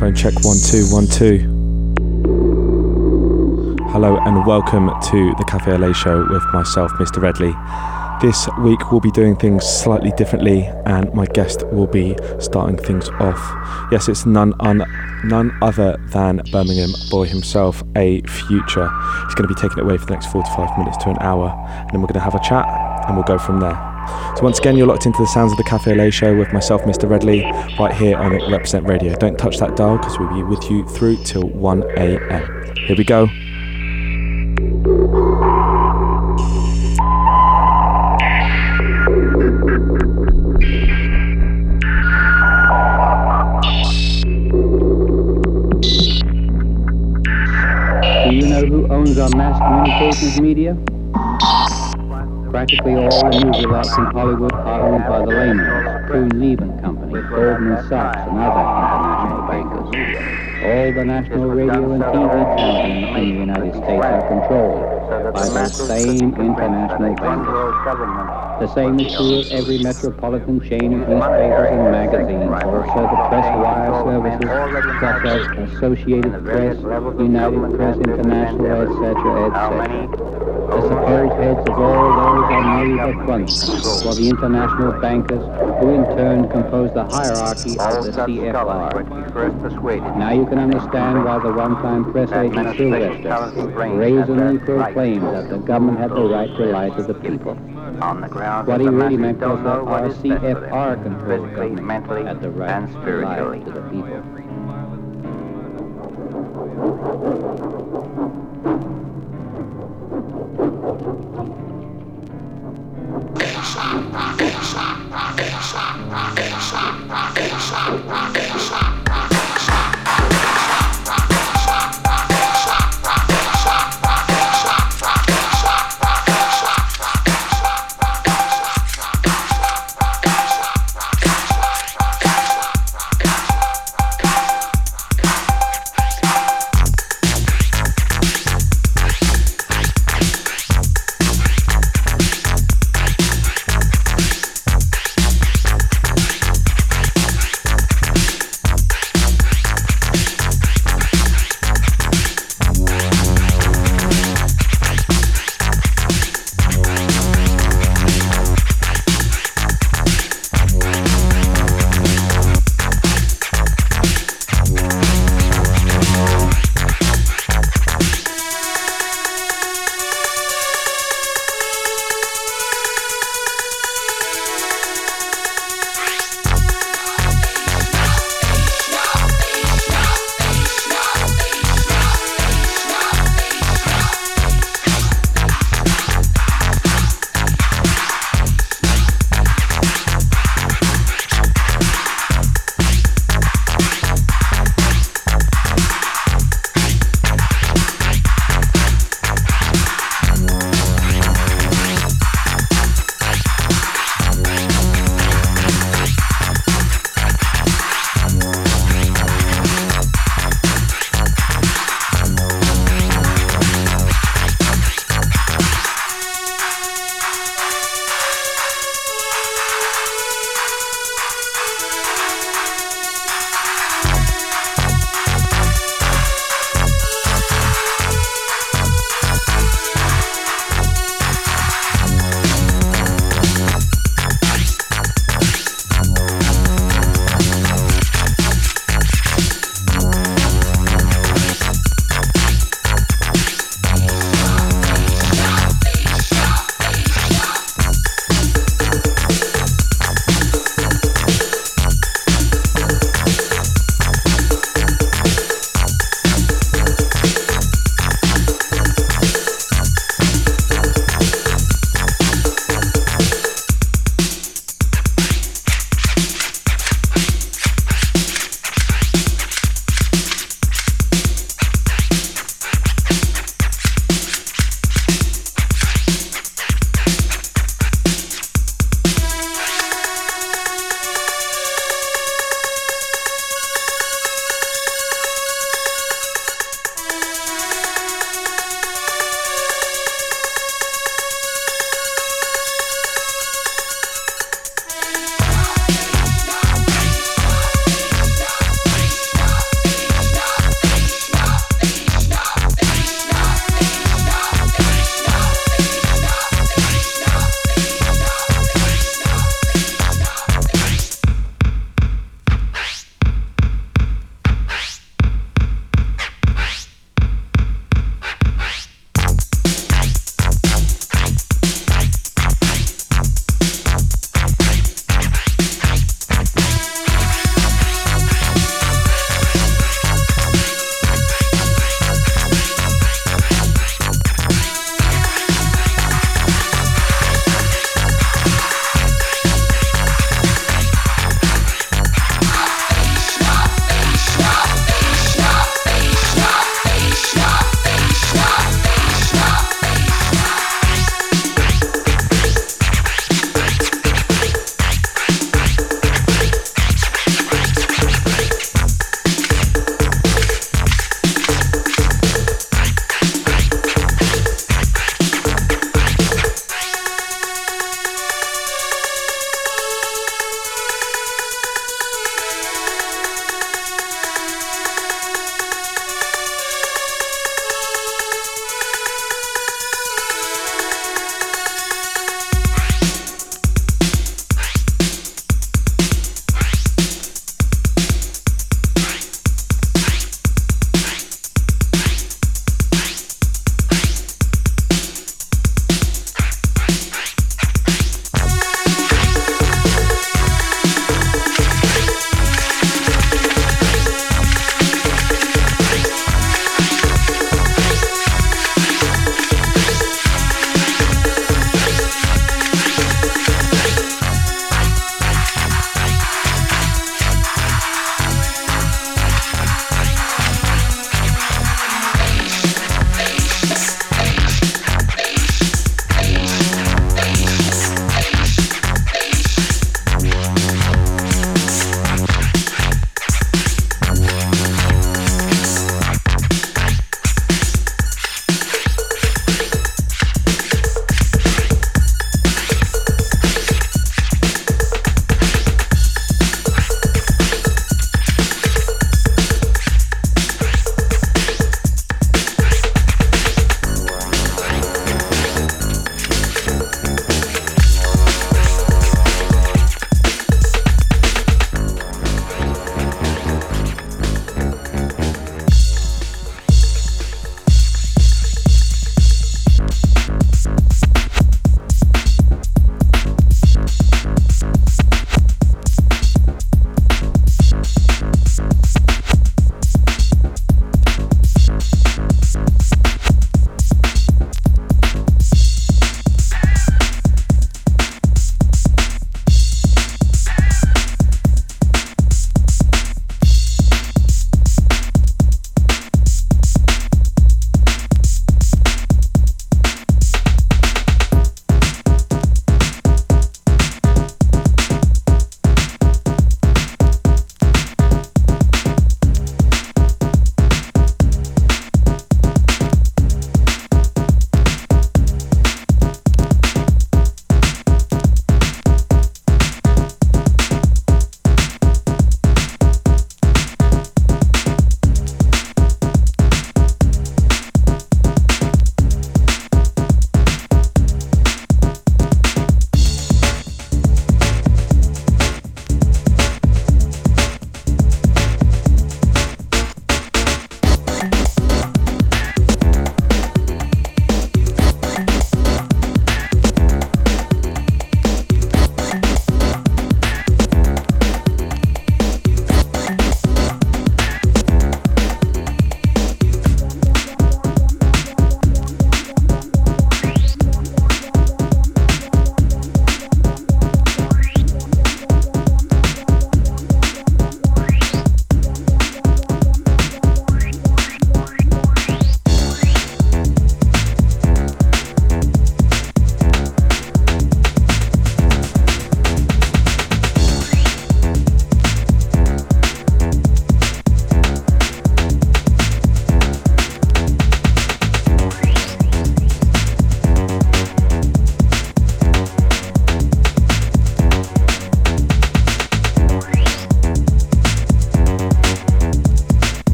Microphone check one two one two. Hello and welcome to the Cafe Au Lait show with myself, Mr. Redley. This week we'll be doing things slightly differently, and my guest will be starting things off. Yes, it's none un, none other than Birmingham boy himself, A-Future. He's going to be taking it away for the next 45 minutes to an hour, and then we're going to have a chat, and we'll go from there. So once again, you're locked into the sounds of the Cafe Au Lait show with myself, Mr. Redley, right here on Represent Radio. Don't touch that dial because we'll be with you through till 1 a.m. Here we go. Practically all the movie outlets in Hollywood are owned by the Lehmans, Kuhn and Company, Goldman Sachs, and other international bankers. All the national radio and TV channels in the United States are controlled by those same international bankers. The same is true of every metropolitan chain of newspapers and magazines, also the press wire services such as Associated Press, United Press International, etc., etc. The supposed heads of all those are made of front for the international bankers, who in turn compose the hierarchy of the CFR. Now you can understand why the one-time press agent Sylvester brazenly proclaimed that the government had the right to lie to the people. On the ground What he really meant was that our CFR controlled government had the right to lie to the people.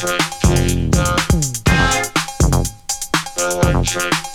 Electric Tina. Electric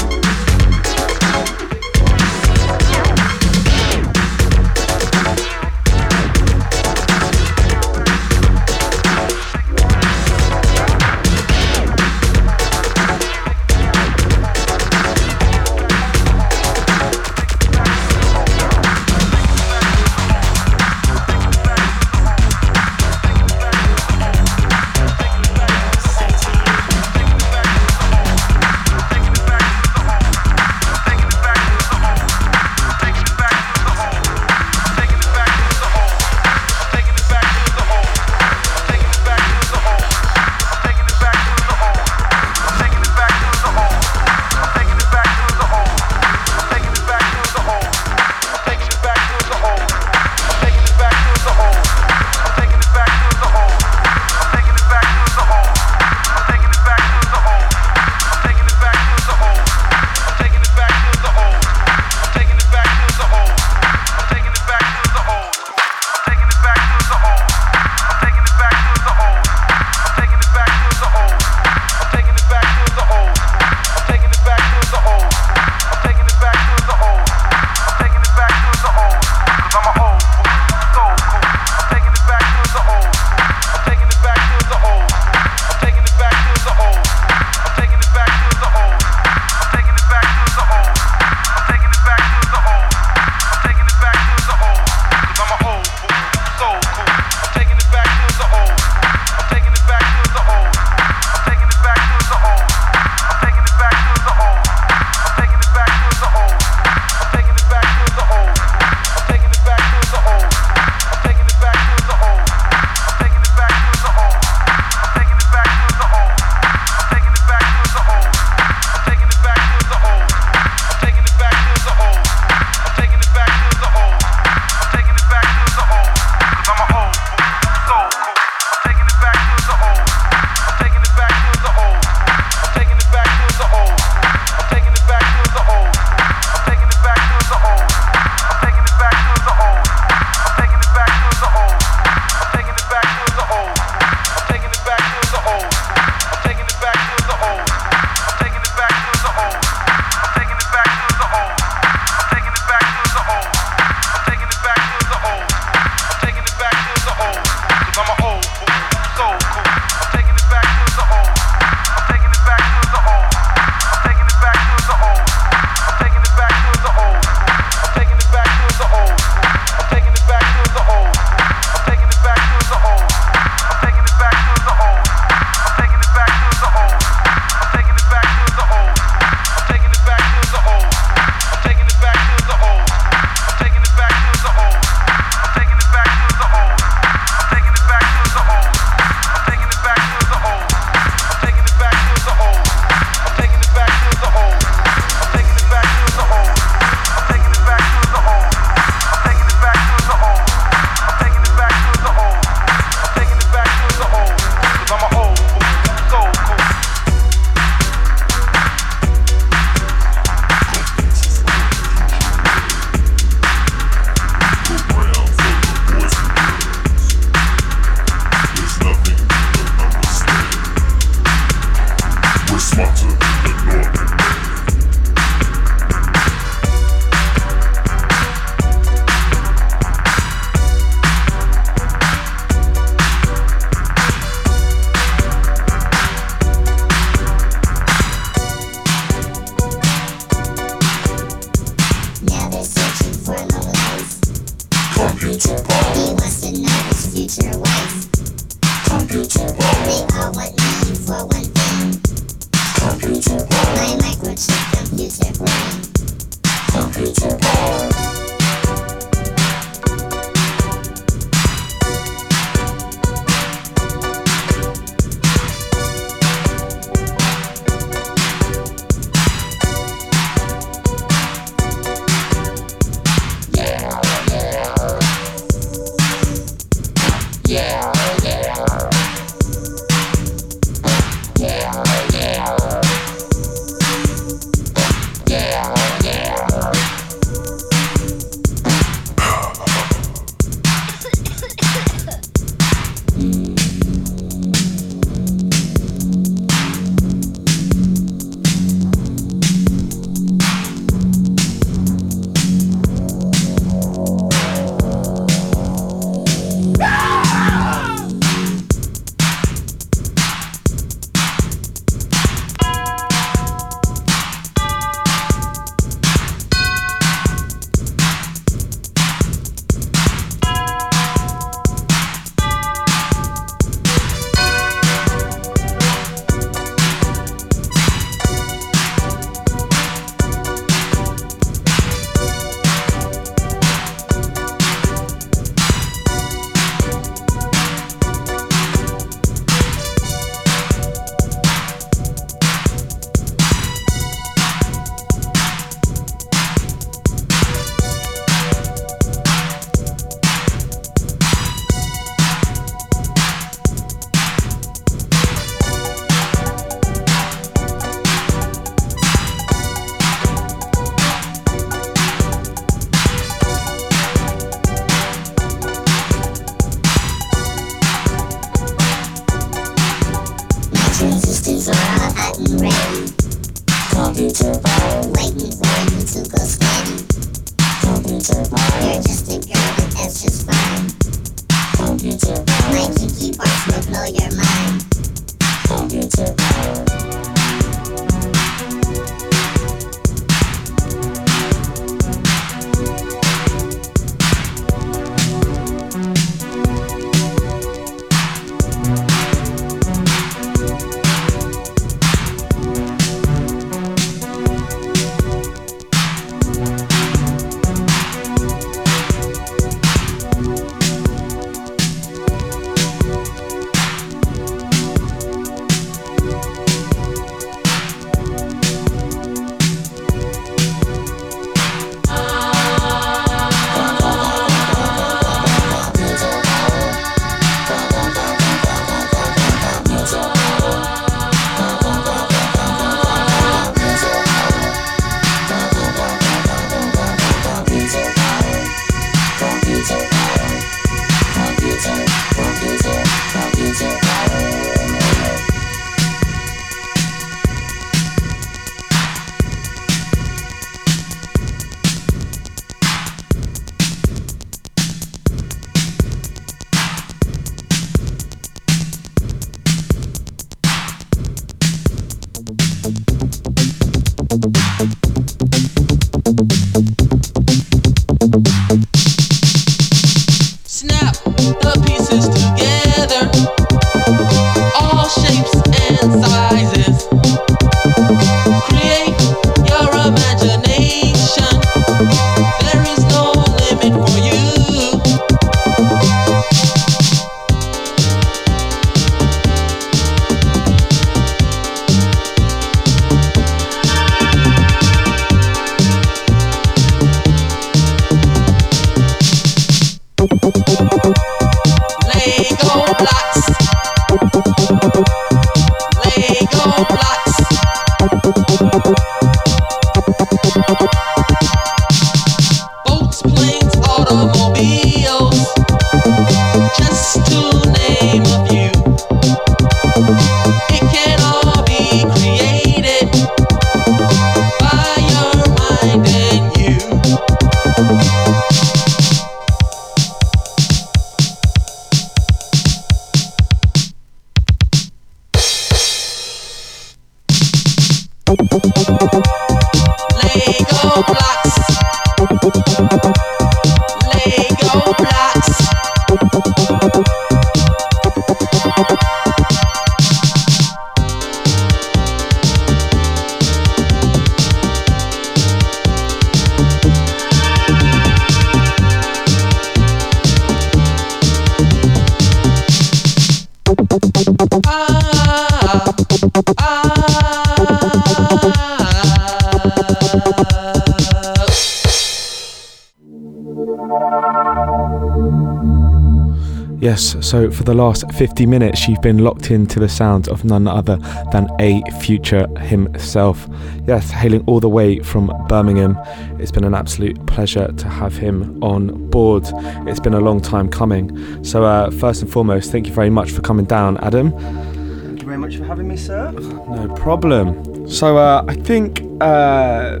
so for the last 50 minutes, you've been locked into the sounds of none other than A Future himself. Yes, hailing all the way from Birmingham. It's been an absolute pleasure to have him on board. It's been a long time coming. So, uh, first and foremost, thank you very much for coming down, Adam. Thank you very much for having me, sir. No problem. So, uh, I think uh,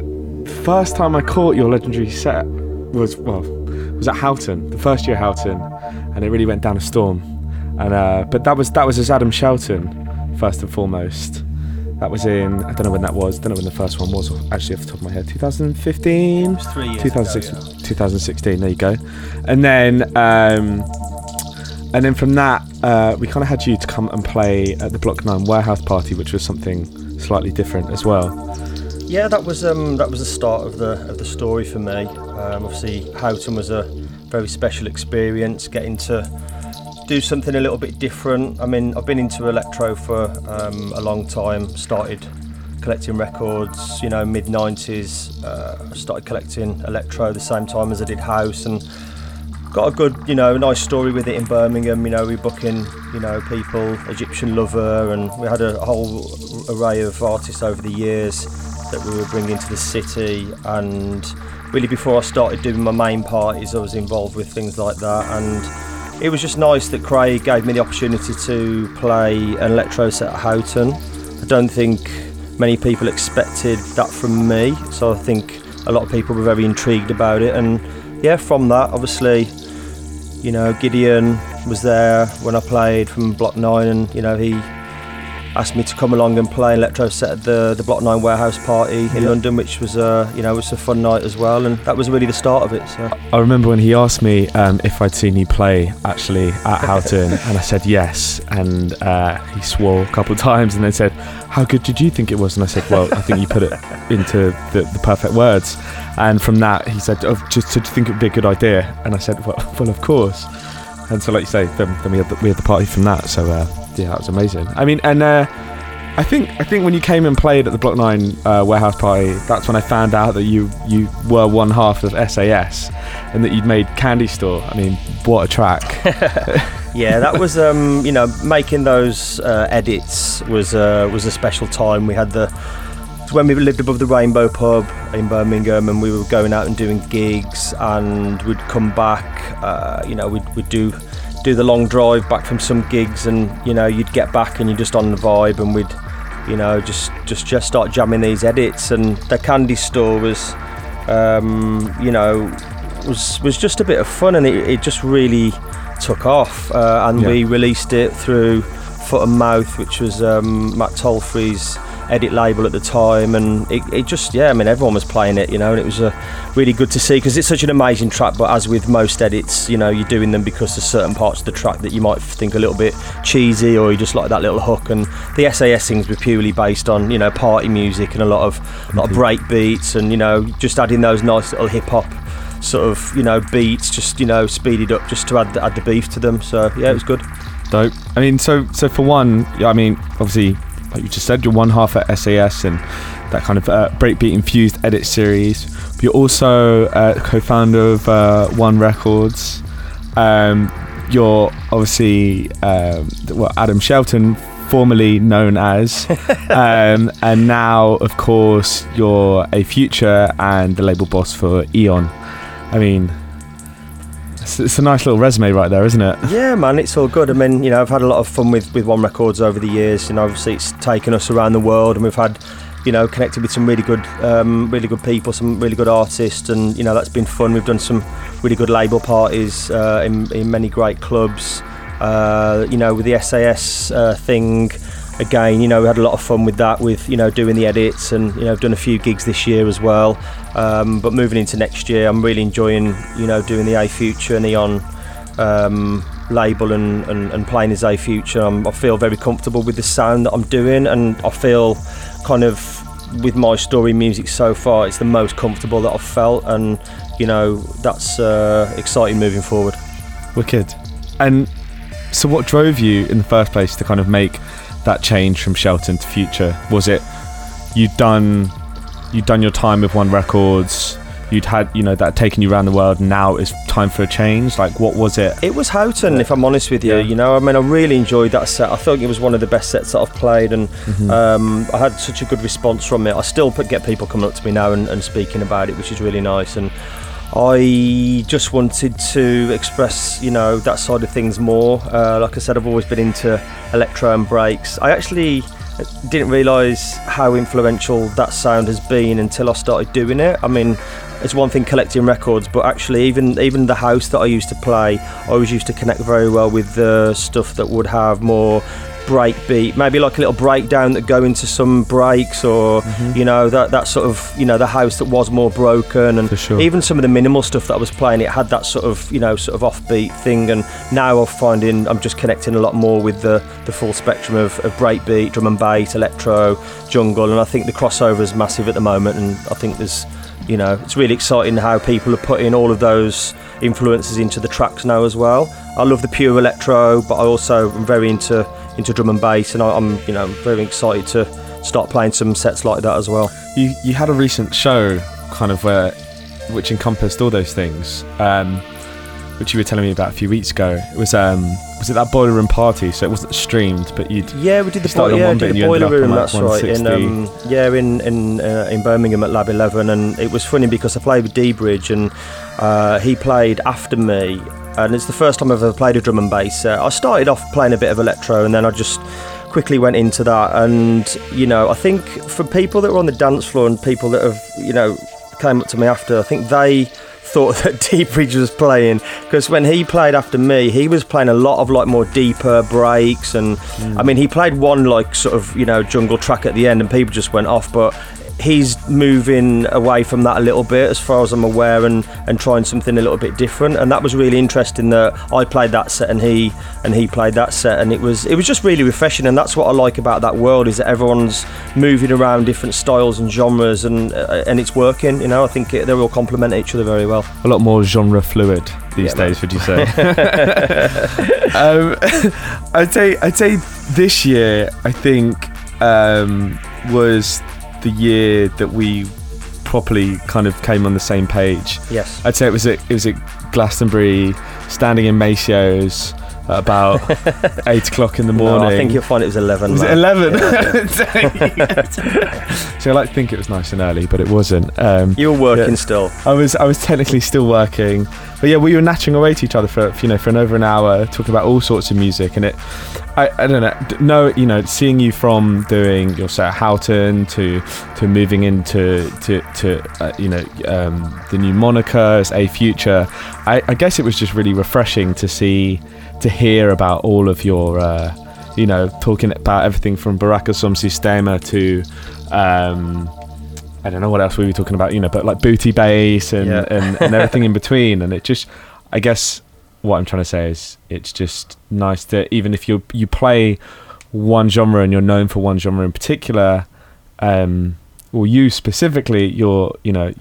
first time I caught your legendary set was, well, was at Houghton, the first year Houghton and it really went down a storm. And uh, but that was that was as Adam Shelton, first and foremost. That was in I don't know when that was. I don't know when the first one was. Actually, off the top of my head, 2015, 2016, 2016. There you go. And then um, and then from that, uh, we kind of had you to come and play at the Block Nine Warehouse Party, which was something slightly different as well. Yeah, that was um, that was the start of the of the story for me. Um, obviously, Houghton was a very special experience getting to do something a little bit different. I mean, I've been into electro for um, a long time. Started collecting records, you know, mid 90s. Uh, started collecting electro the same time as I did house and got a good, you know, nice story with it in Birmingham. You know, we booking, you know, people, Egyptian Lover, and we had a whole array of artists over the years that we were bringing to the city and really before I started doing my main parties, I was involved with things like that, and it was just nice that Craig gave me the opportunity to play an electro set at Houghton. I don't think many people expected that from me, so I think a lot of people were very intrigued about it, and yeah, from that, obviously, you know, Gideon was there when I played from Block 9, and you know, he asked me to come along and play electro set at the, the Block 9 warehouse party in London, which was, uh, you know, was a fun night as well. And that was really the start of it. So. I remember when he asked me um, if I'd seen you play actually at Houghton, and I said yes. And uh, he swore a couple of times and then said, How good did you think it was? And I said, Well, I think you put it into the, the perfect words. And from that, he said, oh, Just to think it would be a good idea. And I said, Well, well of course. And so, like you say, then, then we, had the, we had the party from that. So, uh, yeah, that was amazing. I mean, and uh, I think I think when you came and played at the Block Nine uh, warehouse party, that's when I found out that you you were one half of SAS and that you'd made Candy Store. I mean, what a track! yeah, that was um, you know making those uh, edits was uh, was a special time. We had the when we lived above the Rainbow Pub in Birmingham, and we were going out and doing gigs, and we'd come back. Uh, you know, we'd, we'd do do the long drive back from some gigs, and you know you'd get back and you're just on the vibe, and we'd you know just just just start jamming these edits, and the candy store was um, you know was was just a bit of fun, and it, it just really took off, uh, and yeah. we released it through Foot and Mouth, which was um, Matt Tolfrey's edit label at the time, and it, it, just yeah, I mean everyone was playing it, you know, and it was uh, really good to see because it's such an amazing track. But as with most edits, you know, you're doing them because there's certain parts of the track that you might think a little bit cheesy, or you just like that little hook. And the SAS things were purely based on you know party music and a lot of a lot of break beats, and you know just adding those nice little hip hop sort of you know beats, just you know speeded up just to add the, add the beef to them. So yeah, it was good. Dope. I mean, so so for one, I mean, obviously like you just said, you're one half at SAS and that kind of uh, breakbeat infused edit series. But you're also uh, co-founder of uh, One Records. Um, you're obviously um, well, Adam Shelton, formerly known as, um, and now, of course, you're A-Future and the label boss for Eon. I mean, it's, it's, a nice little resume right there, isn't it? Yeah, man, it's all good. I mean, you know, I've had a lot of fun with, with One Records over the years. You know, obviously it's taken us around the world, and we've had, you know, connected with some really good, um, really good people, some really good artists, and you know that's been fun. We've done some really good label parties uh, in, in many great clubs. Uh, you know, with the SAS uh, thing again, you know, we had a lot of fun with that, with you know doing the edits, and you know, I've done a few gigs this year as well. Um, but moving into next year, I'm really enjoying you know doing the A-Future and Eon um, label and, and, and, playing as A-Future. I'm, I feel very comfortable with the sound that I'm doing, and I feel kind of with my story music so far, it's the most comfortable that I've felt, and you know that's uh, exciting moving forward. Wicked. And so what drove you in the first place to kind of make that change from Shelton to Future? Was it you'd done you'd done your time with One Records? You'd had, you know, that taken you around the world. And now it's time for a change. Like, what was it? It was Houghton, if I'm honest with you. Yeah. You know, I mean, I really enjoyed that set. I thought it was one of the best sets that I've played, and Mm-hmm. um, I had such a good response from it. I still get people coming up to me now and, and speaking about it, which is really nice. And I just wanted to express, you know, that side of things more. Uh, like I said, I've always been into electro and breaks. I actually didn't realise how influential that sound has been until I started doing it. I mean, it's one thing collecting records, but actually, even even the house that I used to play, I always used to connect very well with the stuff that would have more break beat, maybe like a little breakdown that go into some breaks, or mm-hmm. you know that that sort of you know the house that was more broken, and sure. even some of the minimal stuff that I was playing, it had that sort of you know sort of offbeat thing, and now I'm finding I'm just connecting a lot more with the the full spectrum of, of breakbeat, drum and bass, electro, jungle, and I think the crossover is massive at the moment, and I think there's you know it's really exciting how people are putting all of those influences into the tracks now as well. I love the pure electro, but I also am very into into drum and bass, and I, I'm you know very excited to start playing some sets like that as well. You you had a recent show, kind of where, which encompassed all those things, um, which you were telling me about a few weeks ago. It was um, was it that boiler room party? So it wasn't streamed, but you'd Yeah, we did the, started on yeah, did the boiler up on, room. like, That's right. In um, yeah, in in uh, in Birmingham at Lab Eleven, and it was funny because I played with dBridge, and uh, he played after me, and it's the first time I've ever played a drum and bass. Uh, I started off playing a bit of electro, and then I just quickly went into that. And you know, I think for people that were on the dance floor and people that have you know came up to me after, I think they thought that dBridge was playing because when he played after me, he was playing a lot of like more deeper breaks, and I mean, he played one like sort of you know jungle track at the end, and people just went off, but. He's moving away from that a little bit, as far as I'm aware, and, and trying something a little bit different. And that was really interesting. That I played that set, and he and he played that set, and it was it was just really refreshing. And that's what I like about that world is that everyone's moving around different styles and genres, and uh, and it's working. You know, I think it, they all complement each other very well. a lot more genre fluid these Yeah, man. days. Would you say? um, I'd say I'd say this year I think um, was the year that we properly kind of came on the same page. Yes. I'd say it was at it was at Glastonbury, standing in Macio's at about eight o'clock in the morning. No, I think you'll find it was 11. was it eleven? so I like to think it was nice and early, but it wasn't. Um, You were working Yeah. still. I was I was technically still working, but yeah, we were nattering away to each other for you know for an over an hour, talking about all sorts of music, and it, I, I don't know, no, you know, seeing you from doing your set at Houghton to to moving into to to uh, you know um, the new moniker as A-Future, I, I guess it was just really refreshing to see to hear about all of your. Uh, you know, talking about everything from Buraka Som Sistema to um, I don't know what else we were talking about, you know, but like booty bass and, Yeah. and, and everything in between. And it just, I guess, what I'm trying to say is, it's just nice that even if you you play one genre and you're known for one genre in particular, um, or you specifically, you're, you know,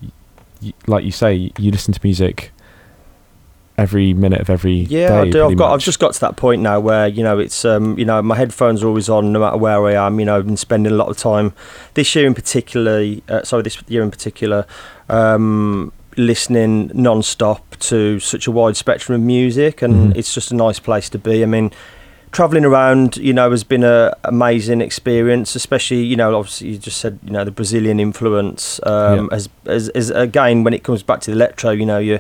y- like you say, you listen to music every minute of every Yeah, day. I do. I've got. I've just got to that point now where you know it's um, you know my headphones are always on no matter where I am. You know, I've been spending a lot of time this year in particular. Uh, sorry, this year in particular, um, listening non-stop to such a wide spectrum of music, and Mhm. it's just a nice place to be. I mean. Traveling around, you know, has been a amazing experience. Especially, you know, obviously you just said, you know, the Brazilian influence. Um, Yeah. as, as, as again, when it comes back to the electro, you know, you,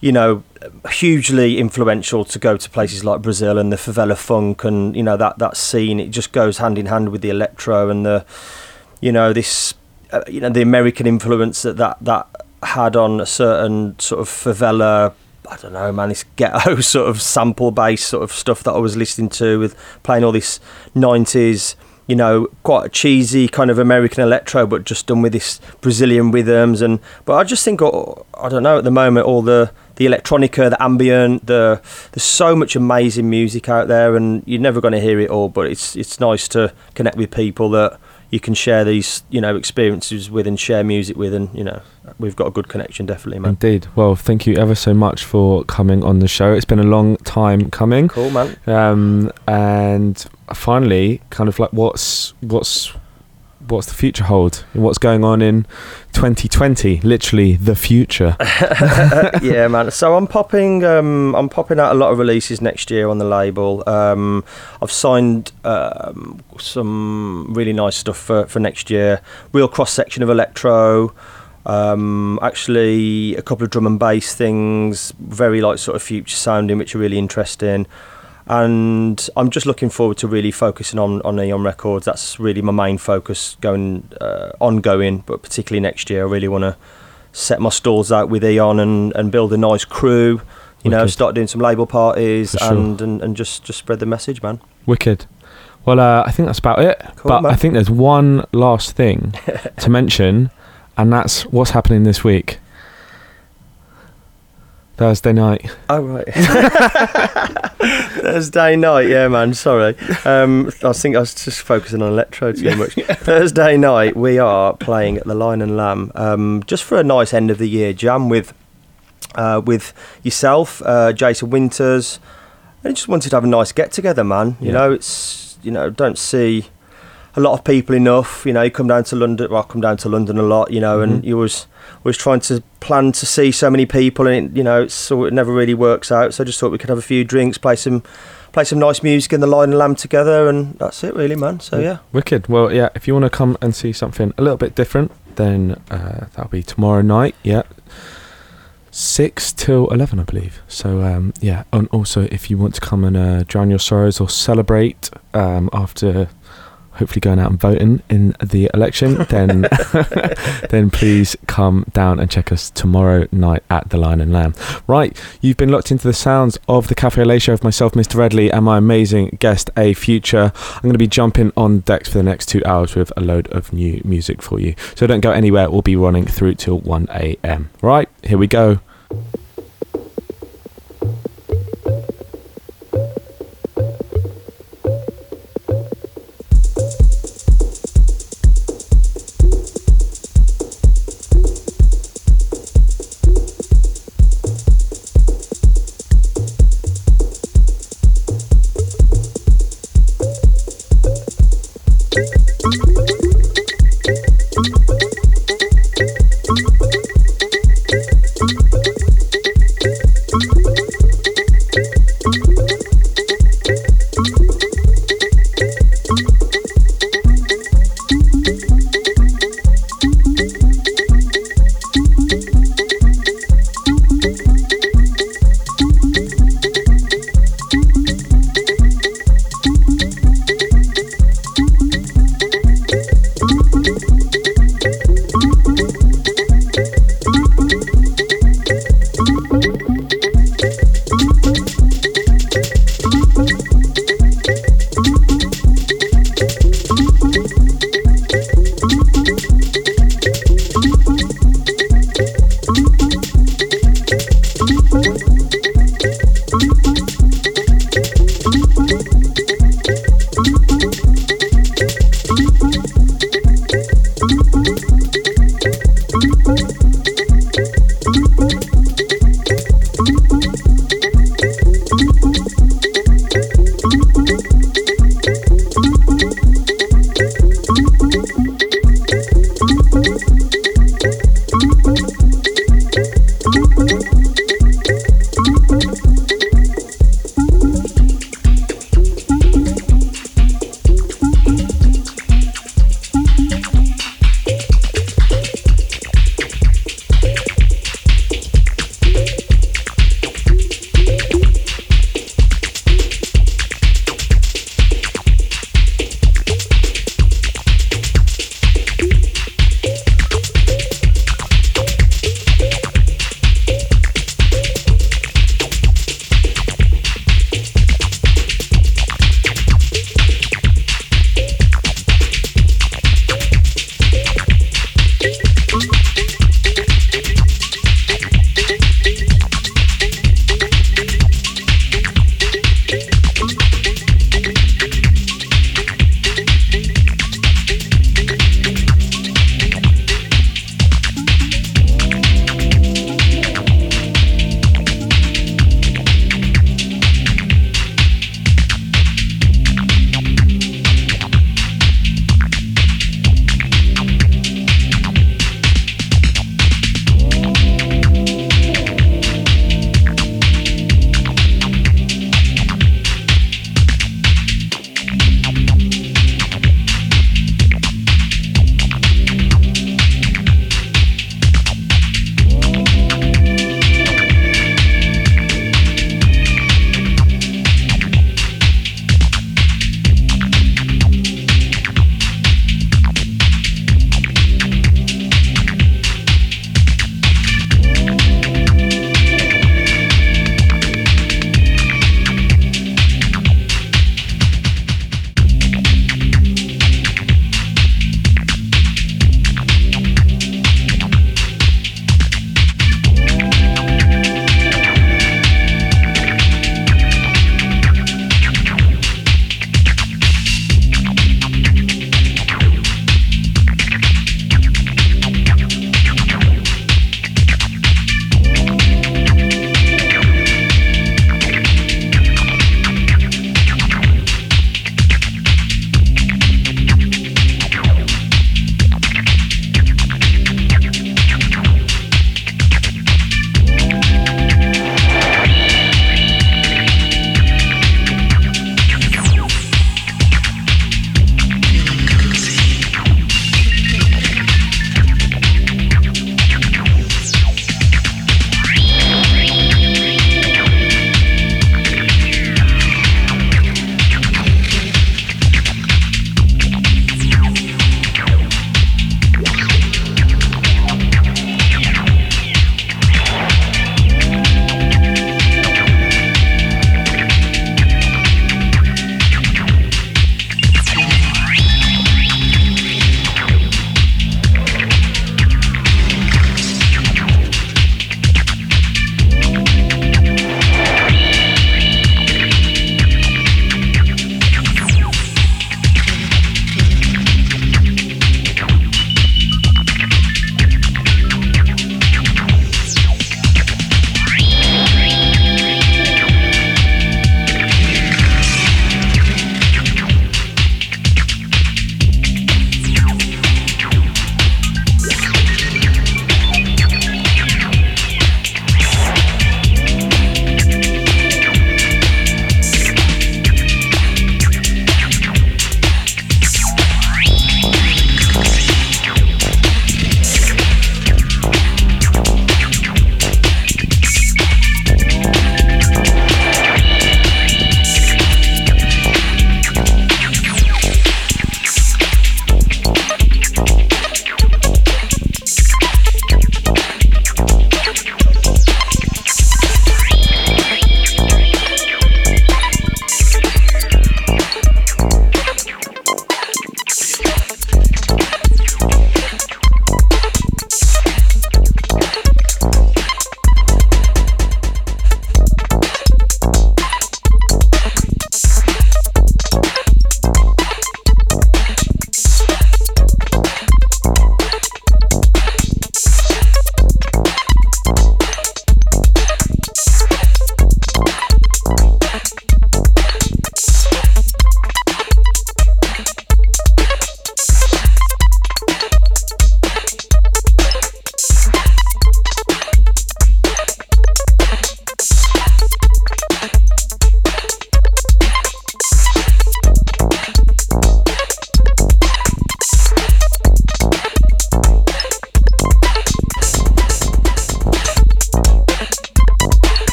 you know, hugely influential to go to places like Brazil and the favela funk and you know that that scene. It just goes hand in hand with the electro and the, you know, this, uh, you know, the American influence that that that had on a certain sort of favela. I don't know, man. This ghetto sort of sample based sort of stuff that I was listening to with playing all this '90s you know, quite cheesy kind of American electro, but just done with this Brazilian rhythms. And but I just think, oh, I don't know, at the moment, all the the electronica, the ambient, the there's so much amazing music out there, and you're never going to hear it all. But it's it's nice to connect with people that you can share these you know experiences with and share music with, and you know we've got a good connection definitely, man. Indeed. Well, thank you ever so much for coming on the show. It's been a long time coming. Cool, man. Um, and finally, kind of like what's what's what's the future hold? What's going on in 2020? Literally the future. yeah, man. So I'm popping. Um, I'm popping out a lot of releases next year on the label. Um, I've signed um, some really nice stuff for, for next year. Real cross section of electro. Um, actually, a couple of drum and bass things, very like sort of future sounding, which are really interesting. And I'm just looking forward to really focusing on on Eon Records. That's really my main focus going uh, ongoing, but particularly next year, I really want to set my stalls out with Eon and, and build a nice crew. You know, start doing some label parties sure. and, and and just just spread the message, man. Wicked. Well, uh, I think that's about it. Cool, but man. I think there's one last thing to mention, and that's what's happening this week. Thursday night. Oh right. Thursday night, yeah, man. Sorry, um, I think I was just focusing on electro too much. Thursday night, we are playing at the Lion and Lamb, um, just for a nice end of the year jam with uh, with yourself, uh, Jason Winters. I just wanted to have a nice get together, man. You Yeah. know, it's you know, don't see a lot of people enough. You know, you come down to London. Well, I come down to London a lot. You know, and Mhm. you was was trying to plan to see so many people, and it, you know, so it never really works out. So I just thought we could have a few drinks, play some play some nice music in the Lion and Lamb together, and that's it, really, man. So yeah, Wicked. Well, yeah, if you want to come and see something a little bit different, then uh, that'll be tomorrow night. Yeah. 6 till 11, I believe. So, um, yeah. And also, if you want to come and uh, drown your sorrows or celebrate um, after hopefully going out and voting in the election, then then please come down and check us tomorrow night at the Lion and Lamb. Right, you've been locked into the sounds of the Cafe Au Lait show of myself, Mr. Redley, and my amazing guest, A-Future. I'm going to be jumping on decks for the next two hours with a load of new music for you. So don't go anywhere. We'll be running through till 1 a.m. Right, here we go.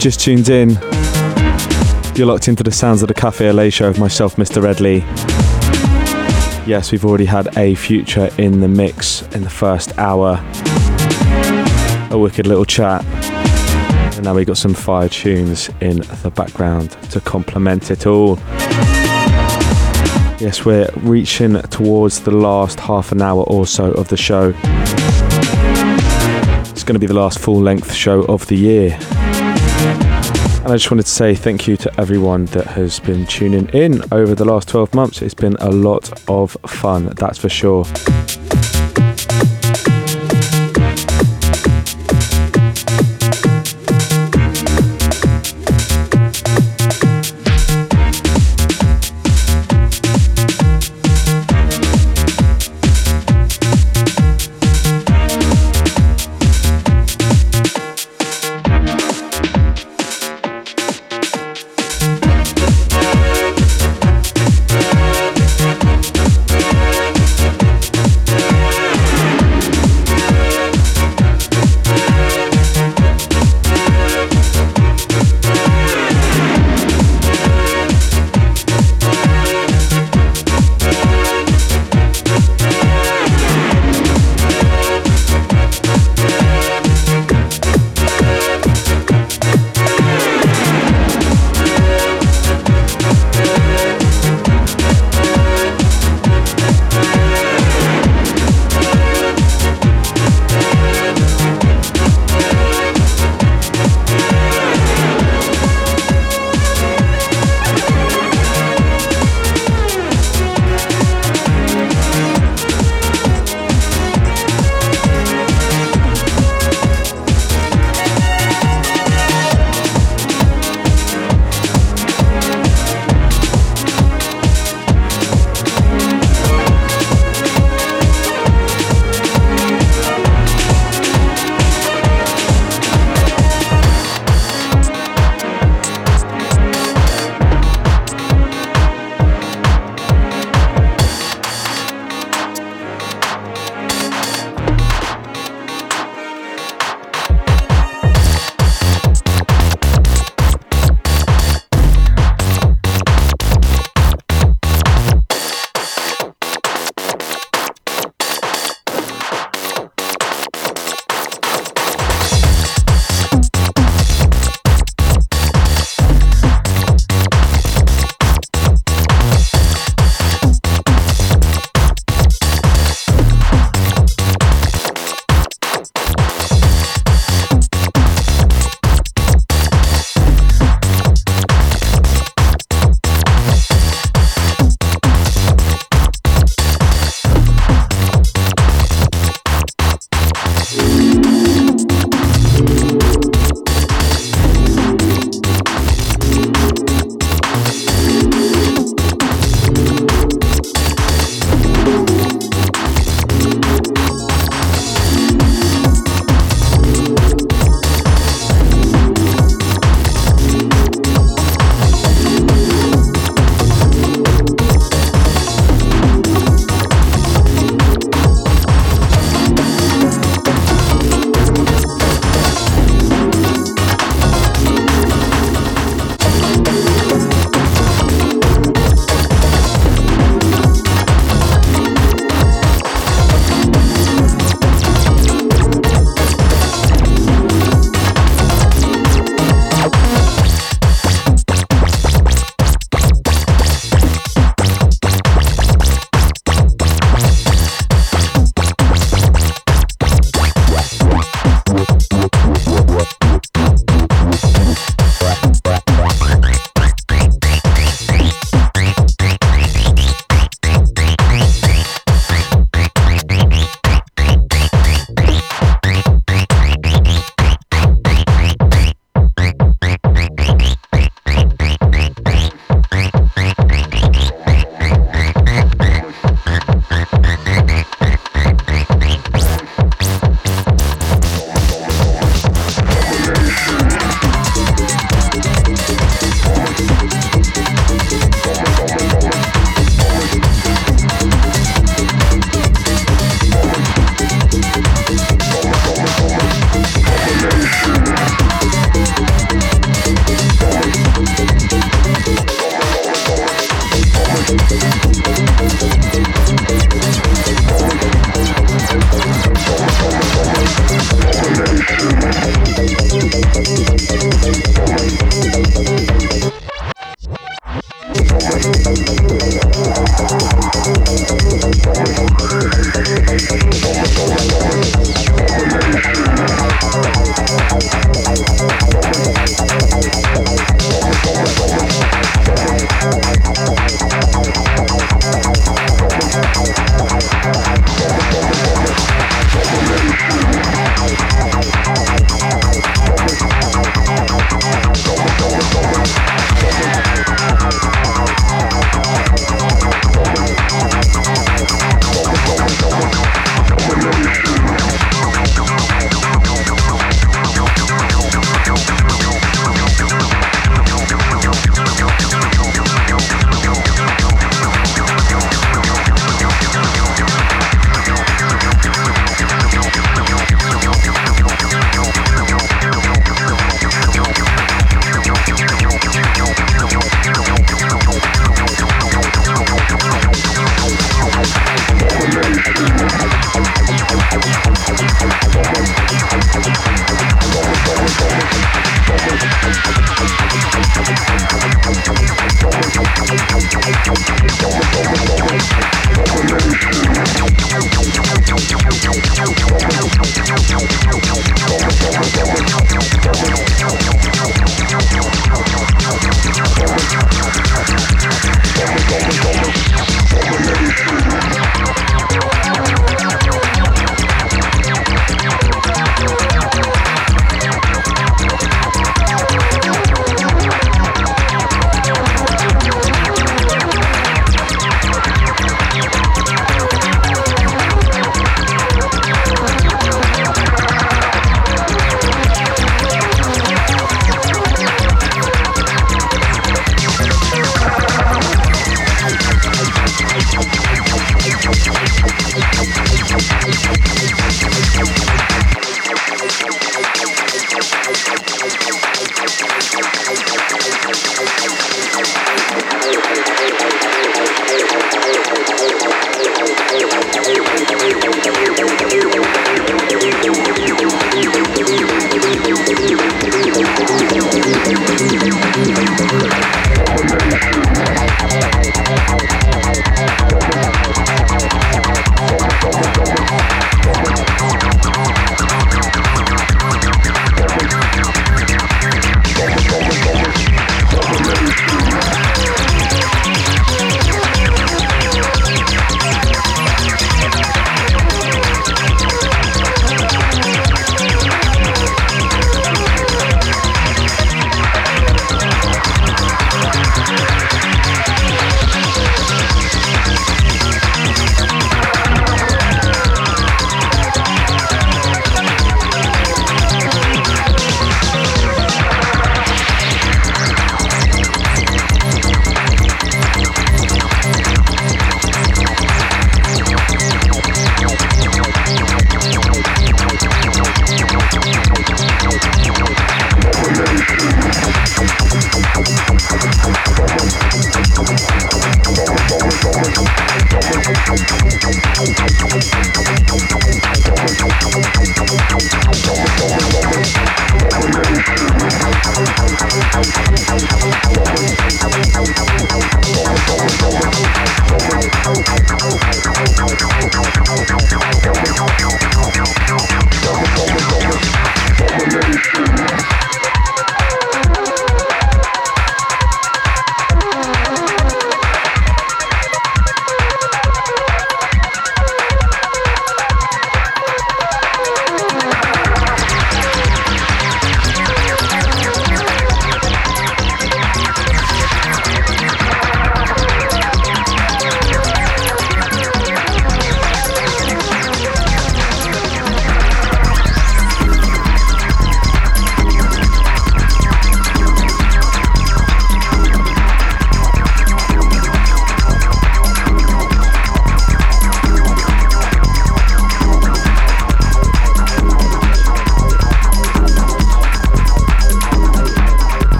So if you just tuned in, you're locked into the sounds of the Cafe Au Lait show with myself, Mr. Redley. Yes, we've already had A-Future in the mix in the first hour. A wicked little chat. And now we've got some fire tunes in the background to complement it all. Yes, we're reaching towards the last half an hour or so of the show. It's going to be the last full length show of the year. And I just wanted to say thank you to everyone that has been tuning in over the last 12 months. It's been a lot of fun, that's for sure.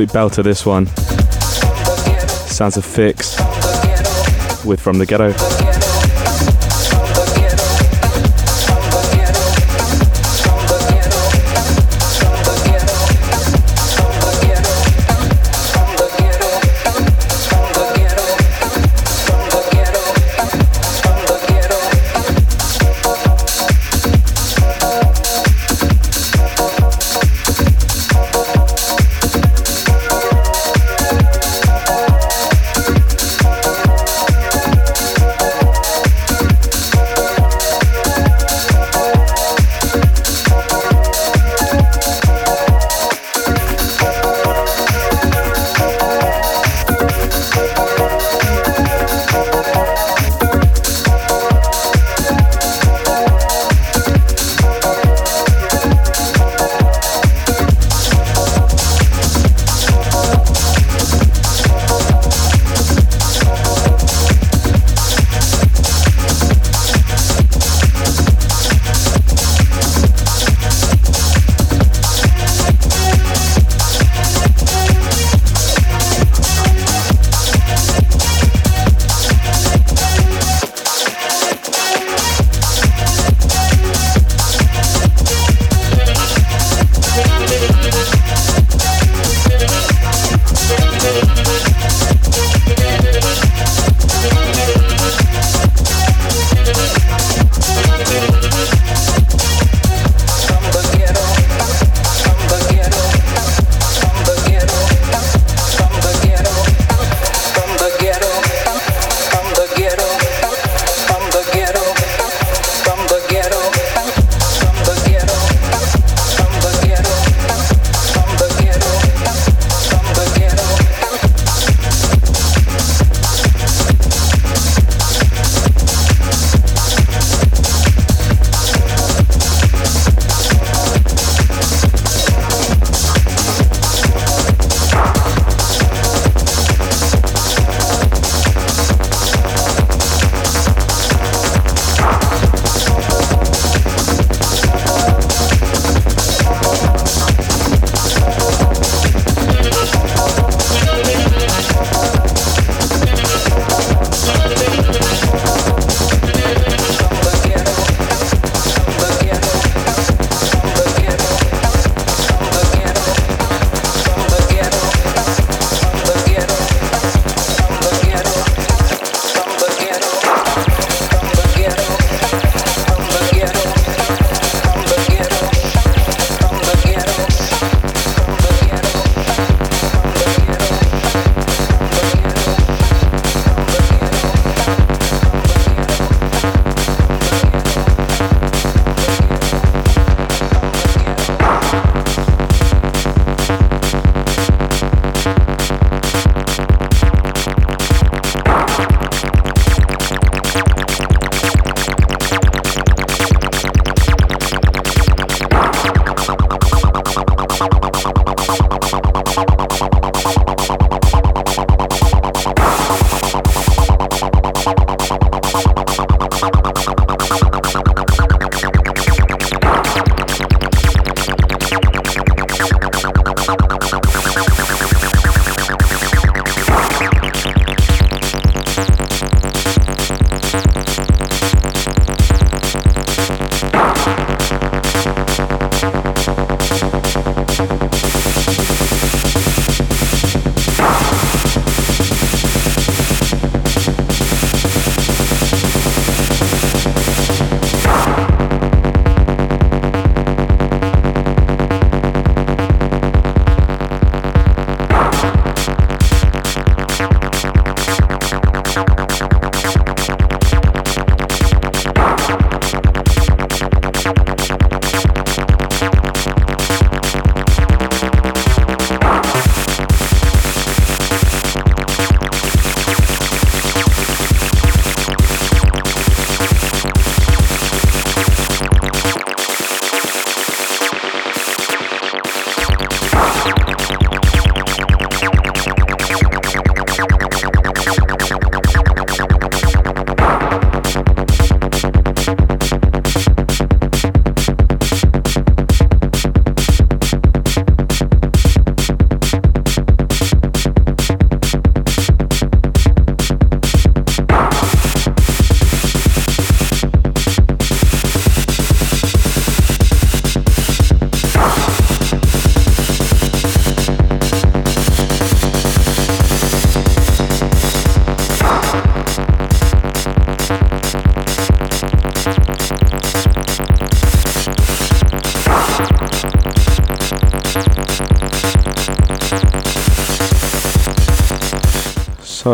Absolute belter, this one. Sounds of Fix with From the Ghetto.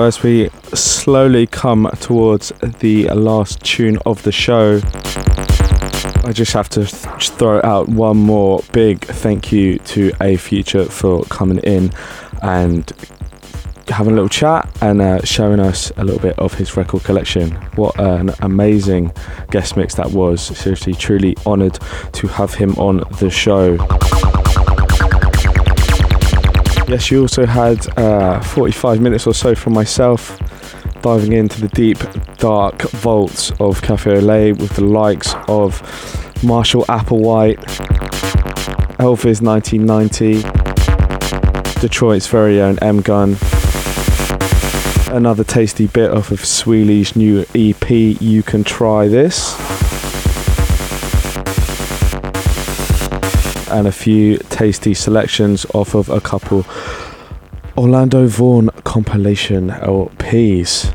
As we slowly come towards the last tune of the show, I just have to th- throw out one more big thank you to A-Future for coming in and having a little chat and uh, showing us a little bit of his record collection. What an amazing guest mix that was. Seriously, truly honoured to have him on the show. Yes, you also had uh, 45 minutes or so from myself diving into the deep, dark vaults of Cafe Au with the likes of Marshall Applewhite, L-Vis 1990, Detroit's very own MGUN, another tasty bit off of Sweely's new EP, You Can Try This. And a few tasty selections off of a couple Orlando Voorn compilation LPs.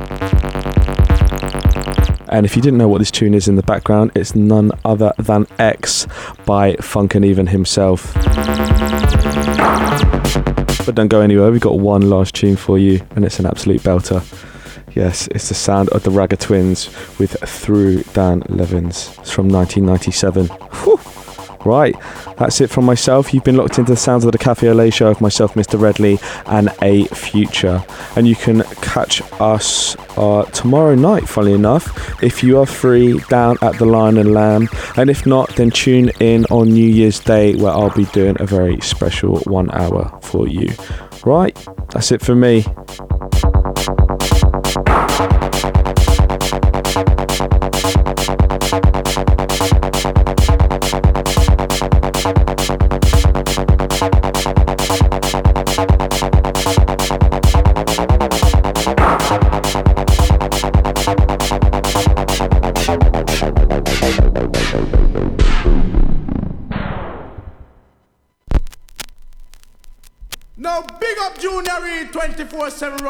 And if you didn't know what this tune is in the background, it's none other than X by Funkineven himself. But don't go anywhere, we've got one last tune for you, and it's an absolute belter. Yes, it's the sound of the Ragga Twins with Through Dan Levins. It's from 1997. Whew. Right, that's it from myself. You've been locked into the sounds of the Cafe Lait show of myself, Mr. Redley, and A-Future. And you can catch us uh, tomorrow night, funnily enough, if you are free down at the Lion and Lamb. And if not, then tune in on New Year's Day where I'll be doing a very special one hour for you. Right, that's it for me.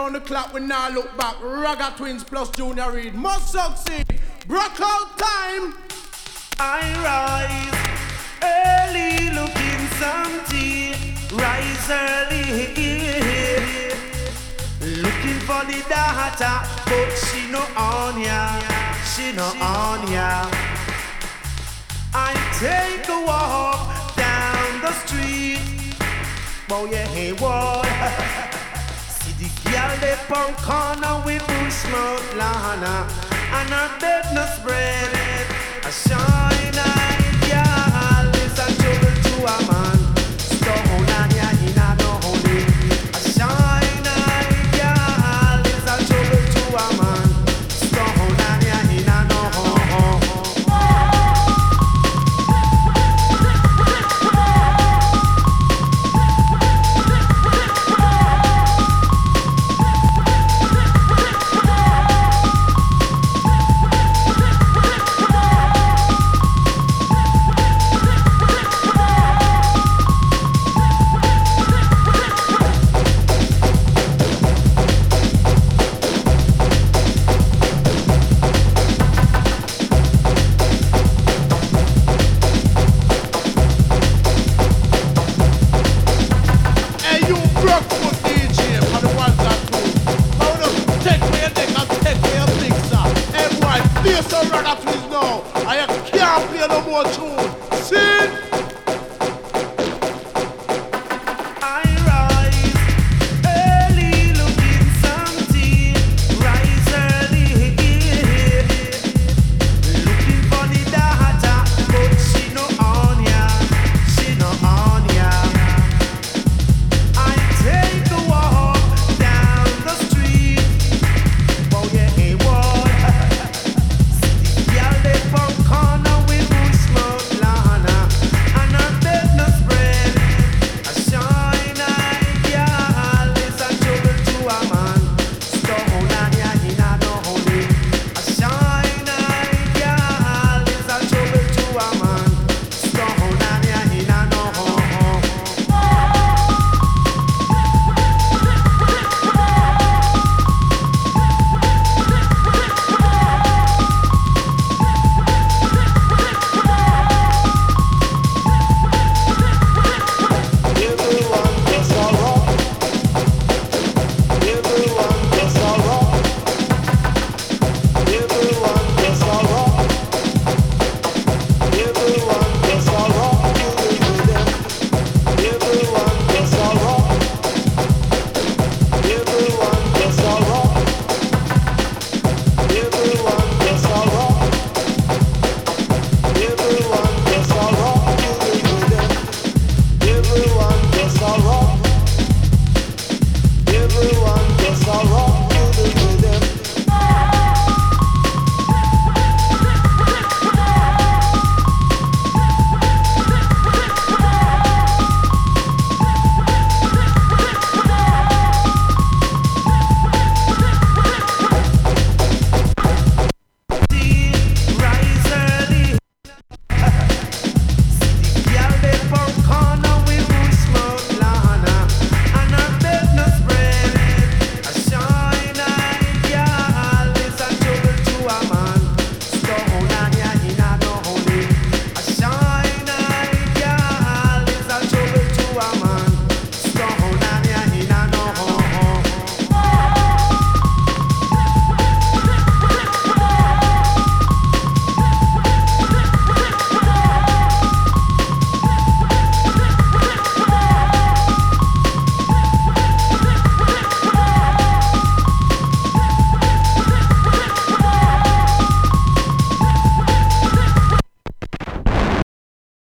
Round the clock. We now look back. Ragga Twins plus Junior Reid must succeed. Broke out time. I rise early looking some tea. Rise early. Looking for the data, but she no on ya. She no on ya. I take a walk down the street bow your hey wall. The girl they punk corner with bush mouth lana, and her bed no spread. A shine eye girl is a trouble to a man.